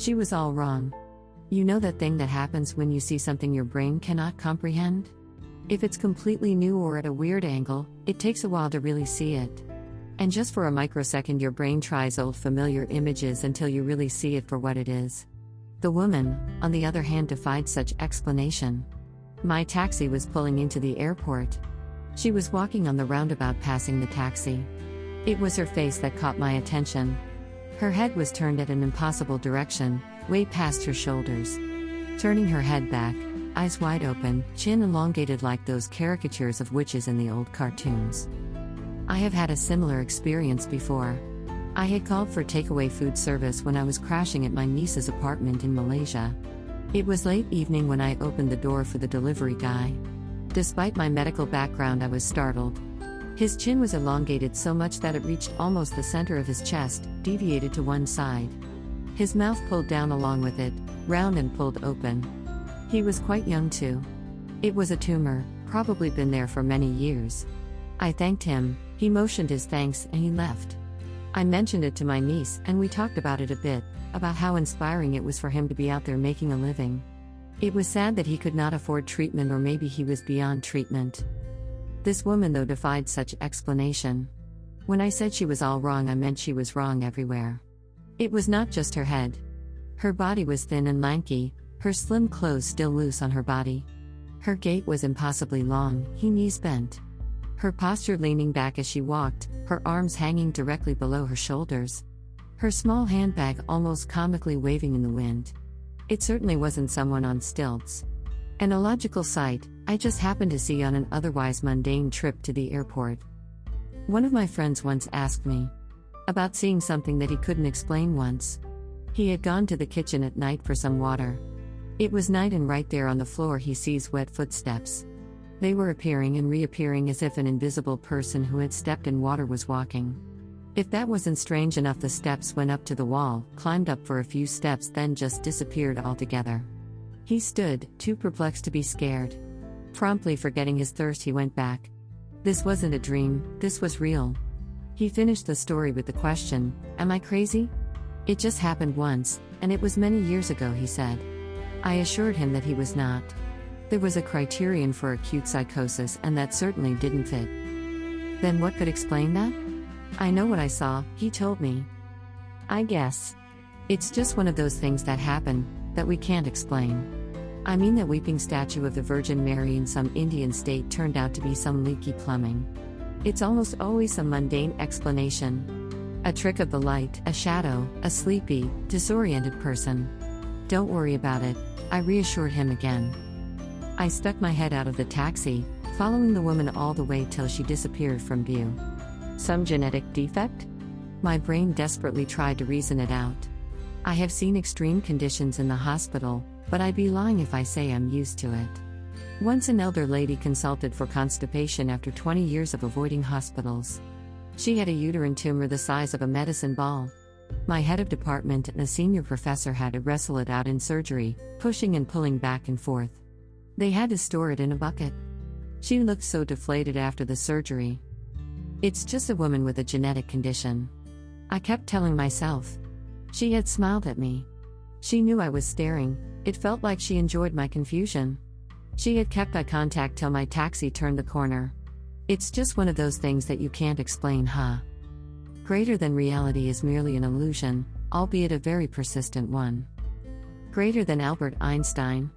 She was all wrong. You know that thing that happens when you see something your brain cannot comprehend? If it's completely new or at a weird angle, it takes a while to really see it. And just for a microsecond, your brain tries old familiar images until you really see it for what it is. The woman, on the other hand, defied such explanation. My taxi was pulling into the airport. She was walking on the roundabout passing the taxi. It was her face that caught my attention. Her head was turned at an impossible direction, way past her shoulders. Turning her head back, eyes wide open, chin elongated like those caricatures of witches in the old cartoons. I have had a similar experience before. I had called for takeaway food service when I was crashing at my niece's apartment in Malaysia. It was late evening when I opened the door for the delivery guy. Despite my medical background, I was startled. His chin was elongated so much that it reached almost the center of his chest, deviated to one side. His mouth pulled down along with it, round and pulled open. He was quite young too. It was a tumor, probably been there for many years. I thanked him, he motioned his thanks, and he left. I mentioned it to my niece, and we talked about it a bit about how inspiring it was for him to be out there making a living. It was sad that he could not afford treatment, or maybe he was beyond treatment. This woman, though, defied such explanation. When I said she was all wrong, I meant she was wrong everywhere. It was not just her head. Her body was thin and lanky, her slim clothes still loose on her body. Her gait was impossibly long, her knees bent. Her posture leaning back as she walked, her arms hanging directly below her shoulders. Her small handbag almost comically waving in the wind. It certainly wasn't someone on stilts. An illogical sight, I just happened to see on an otherwise mundane trip to the airport. One of my friends once asked me about seeing something that he couldn't explain once. He had gone to the kitchen at night for some water. It was night, and right there on the floor, he sees wet footsteps. They were appearing and reappearing as if an invisible person who had stepped in water was walking. If that wasn't strange enough, the steps went up to the wall, climbed up for a few steps, then just disappeared altogether. He stood, too perplexed to be scared. Promptly forgetting his thirst, he went back. This wasn't a dream, this was real. He finished the story with the question Am I crazy? It just happened once, and it was many years ago, he said. I assured him that he was not. There was a criterion for acute psychosis, and that certainly didn't fit. Then what could explain that? I know what I saw, he told me. I guess. It's just one of those things that happen, that we can't explain. I mean, that weeping statue of the Virgin Mary in some Indian state turned out to be some leaky plumbing. It's almost always some mundane explanation. A trick of the light, a shadow, a sleepy, disoriented person. Don't worry about it, I reassured him again. I stuck my head out of the taxi, following the woman all the way till she disappeared from view. Some genetic defect? My brain desperately tried to reason it out. I have seen extreme conditions in the hospital, but I'd be lying if I say I'm used to it. Once an elder lady consulted for constipation after 20 years of avoiding hospitals. She had a uterine tumor the size of a medicine ball. My head of department and a senior professor had to wrestle it out in surgery, pushing and pulling back and forth. They had to store it in a bucket. She looked so deflated after the surgery. It's just a woman with a genetic condition. I kept telling myself. She had smiled at me. She knew I was staring, it felt like she enjoyed my confusion. She had kept eye contact till my taxi turned the corner. It's just one of those things that you can't explain, huh? Greater than reality is merely an illusion, albeit a very persistent one. Greater than Albert Einstein.